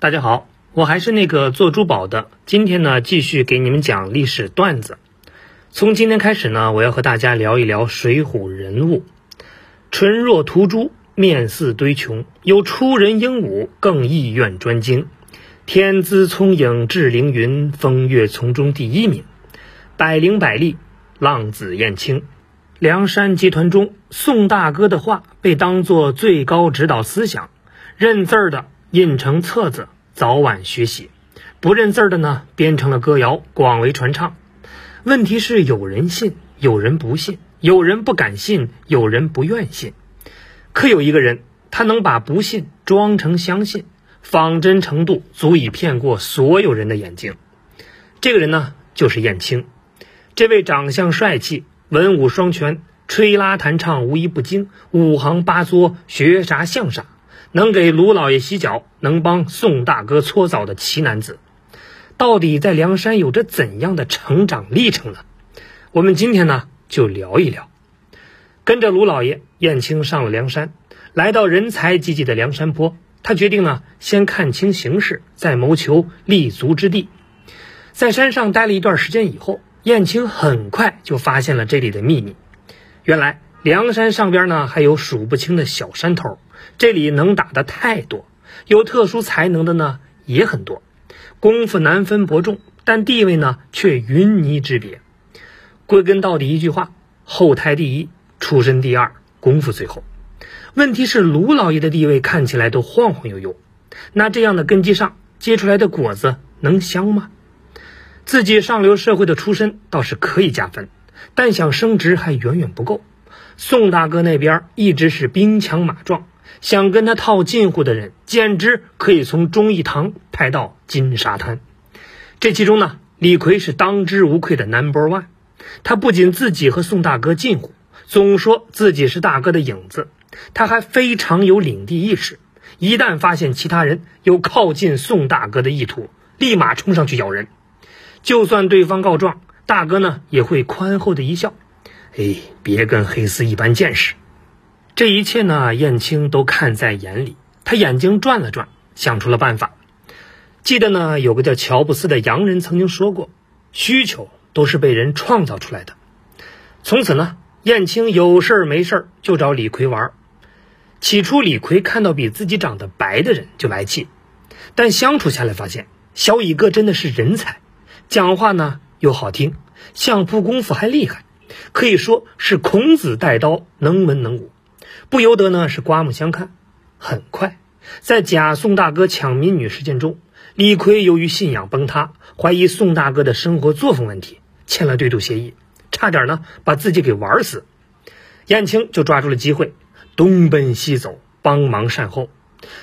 大家好，我还是那个做珠宝的。今天呢，继续给你们讲历史段子。从今天开始呢，我要和大家聊一聊水浒人物。唇若涂朱，面似堆琼，有出人英武，更意愿专精。天资聪颖志凌云，风月丛中第一名。百灵百丽，浪子燕青。梁山集团中，宋大哥的话被当作最高指导思想，认字儿的。印成册子，早晚学习；不认字儿的呢，编成了歌谣，广为传唱。问题是，有人信，有人不信；有人不敢信，有人不愿信。可有一个人，他能把不信装成相信，仿真程度足以骗过所有人的眼睛。这个人呢，就是燕青。这位长相帅气、文武双全、吹拉弹唱无一不精、五行八作学啥像啥。能给卢老爷洗脚，能帮宋大哥搓澡的奇男子，到底在梁山有着怎样的成长历程呢？我们今天呢就聊一聊。跟着卢老爷，燕青上了梁山，来到人才济济的梁山坡，他决定呢先看清形势，再谋求立足之地。在山上待了一段时间以后，燕青很快就发现了这里的秘密。原来梁山上边呢还有数不清的小山头。这里能打的太多，有特殊才能的呢也很多，功夫难分伯仲，但地位呢却云泥之别。归根到底一句话：后台第一，出身第二，功夫最后。问题是卢老爷的地位看起来都晃晃悠悠，那这样的根基上结出来的果子能香吗？自己上流社会的出身倒是可以加分，但想升职还远远不够。宋大哥那边一直是兵强马壮。想跟他套近乎的人，简直可以从忠义堂派到金沙滩。这其中呢，李逵是当之无愧的 Number One。他不仅自己和宋大哥近乎，总说自己是大哥的影子。他还非常有领地意识，一旦发现其他人有靠近宋大哥的意图，立马冲上去咬人。就算对方告状，大哥呢也会宽厚的一笑：“哎，别跟黑丝一般见识。”这一切呢，燕青都看在眼里。他眼睛转了转，想出了办法。记得呢，有个叫乔布斯的洋人曾经说过：“需求都是被人创造出来的。”从此呢，燕青有事儿没事儿就找李逵玩。起初，李逵看到比自己长得白的人就来气，但相处下来发现，小乙哥真的是人才，讲话呢又好听，相扑功夫还厉害，可以说是孔子带刀，能文能武。不由得呢是刮目相看。很快，在假宋大哥抢民女事件中，李逵由于信仰崩塌，怀疑宋大哥的生活作风问题，签了对赌协议，差点呢把自己给玩死。燕青就抓住了机会，东奔西走，帮忙善后。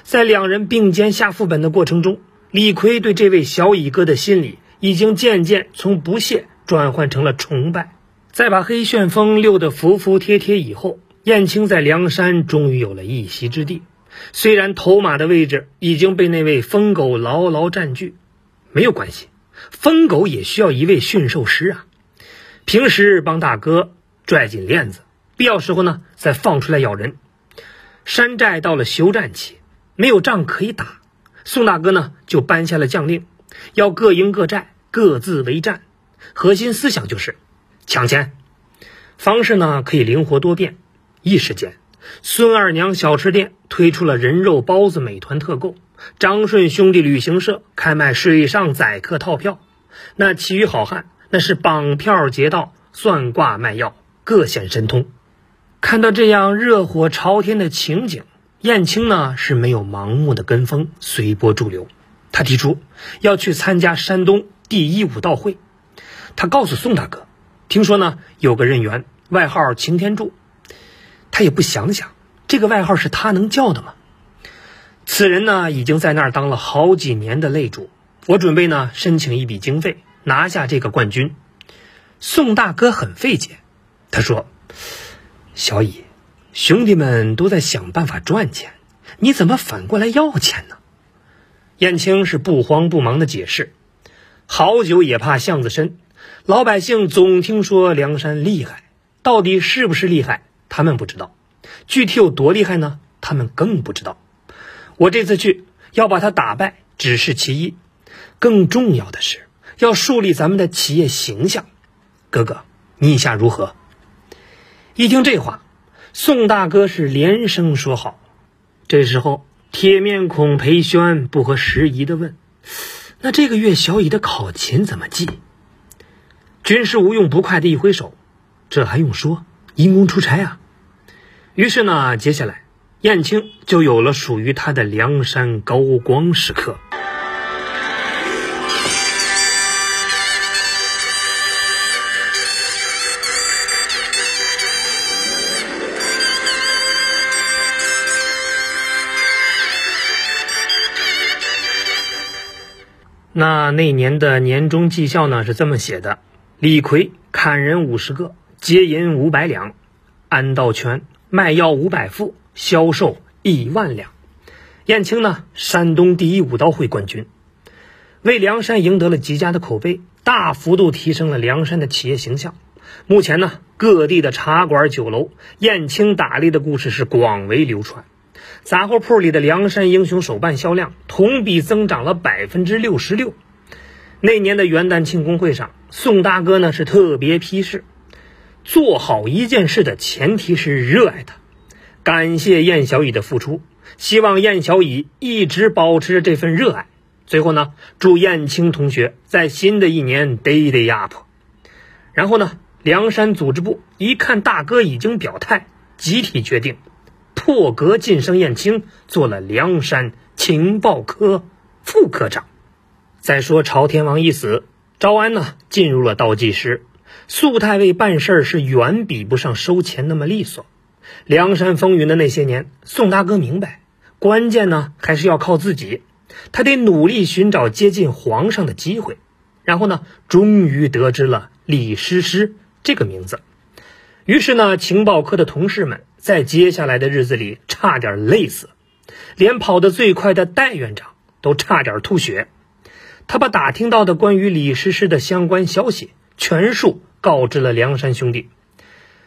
在两人并肩下副本的过程中，李逵对这位小乙哥的心理已经渐渐从不屑转换成了崇拜。在把黑旋风溜得服服帖帖以后。燕青在梁山终于有了一席之地，虽然头马的位置已经被那位疯狗牢牢占据，没有关系，疯狗也需要一位驯兽师啊。平时帮大哥拽紧链子，必要时候呢再放出来咬人。山寨到了休战期，没有仗可以打，宋大哥呢就颁下了将令，要各营各寨各自为战，核心思想就是抢钱，方式呢可以灵活多变。一时间，孙二娘小吃店推出了人肉包子美团特购，张顺兄弟旅行社开卖水上载客套票，那其余好汉那是绑票劫道、算卦卖药，各显神通。看到这样热火朝天的情景，燕青呢是没有盲目的跟风随波逐流，他提出要去参加山东第一武道会。他告诉宋大哥，听说呢有个任员外号擎天柱。他也不想想，这个外号是他能叫的吗？此人呢，已经在那儿当了好几年的擂主。我准备呢，申请一笔经费，拿下这个冠军。宋大哥很费解，他说：“小乙，兄弟们都在想办法赚钱，你怎么反过来要钱呢？”燕青是不慌不忙的解释：“好酒也怕巷子深，老百姓总听说梁山厉害，到底是不是厉害？”他们不知道，具体有多厉害呢？他们更不知道。我这次去要把他打败，只是其一，更重要的是要树立咱们的企业形象。哥哥，你意下如何？一听这话，宋大哥是连声说好。这时候，铁面孔裴宣不合时宜的问：“那这个月小乙的考勤怎么记？”军师吴用不快的一挥手：“这还用说，因公出差啊。”于是呢，接下来燕青就有了属于他的梁山高光时刻。那那年的年终绩效呢是这么写的：李逵砍人五十个，劫银五百两；安道全卖药五百副，销售一万两。燕青呢，山东第一武道会冠军，为梁山赢得了极佳的口碑，大幅度提升了梁山的企业形象。目前呢，各地的茶馆酒楼，燕青打猎的故事是广为流传。杂货铺里的梁山英雄手办销量同比增长了百分之六十六。那年的元旦庆功会上，宋大哥呢是特别批示：做好一件事的前提是热爱它。感谢燕小乙的付出，希望燕小乙一直保持着这份热爱。最后呢，祝燕青同学在新的一年 day day up。然后呢，梁山组织部一看大哥已经表态，集体决定。破格晋升燕青，做了梁山情报科副科长。再说朝天王一死，招安呢进入了倒计时。肃太尉办事是远比不上收钱那么利索。梁山风云的那些年，宋大哥明白，关键呢还是要靠自己。他得努力寻找接近皇上的机会。然后呢，终于得知了李师师这个名字。于是呢，情报科的同事们在接下来的日子里差点累死，连跑得最快的戴院长都差点吐血。他把打听到的关于李师师的相关消息全数告知了梁山兄弟。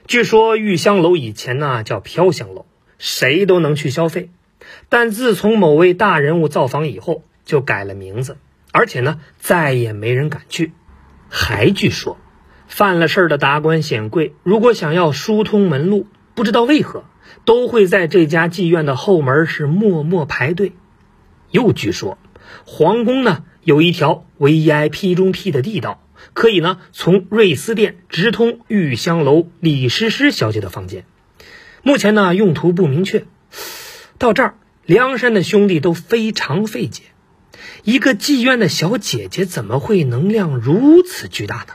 据说玉香楼以前呢叫飘香楼，谁都能去消费，但自从某位大人物造访以后，就改了名字，而且呢再也没人敢去。还据说。犯了事儿的达官显贵，如果想要疏通门路，不知道为何都会在这家妓院的后门是默默排队。又据说，皇宫呢有一条 VIP 中 P 的地道，可以呢从瑞思店直通玉香楼李师师小姐的房间。目前呢用途不明确。到这儿，梁山的兄弟都非常费解：一个妓院的小姐姐怎么会能量如此巨大呢？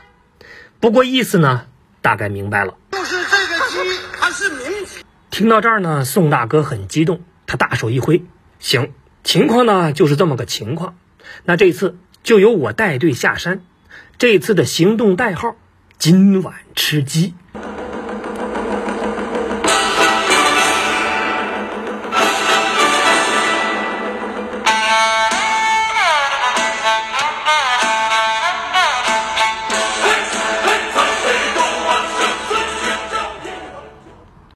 不过意思呢，大概明白了。就是这个鸡，它是名鸡。听到这儿呢，宋大哥很激动，他大手一挥：“行，情况呢就是这么个情况。那这次就由我带队下山。这次的行动代号：今晚吃鸡。”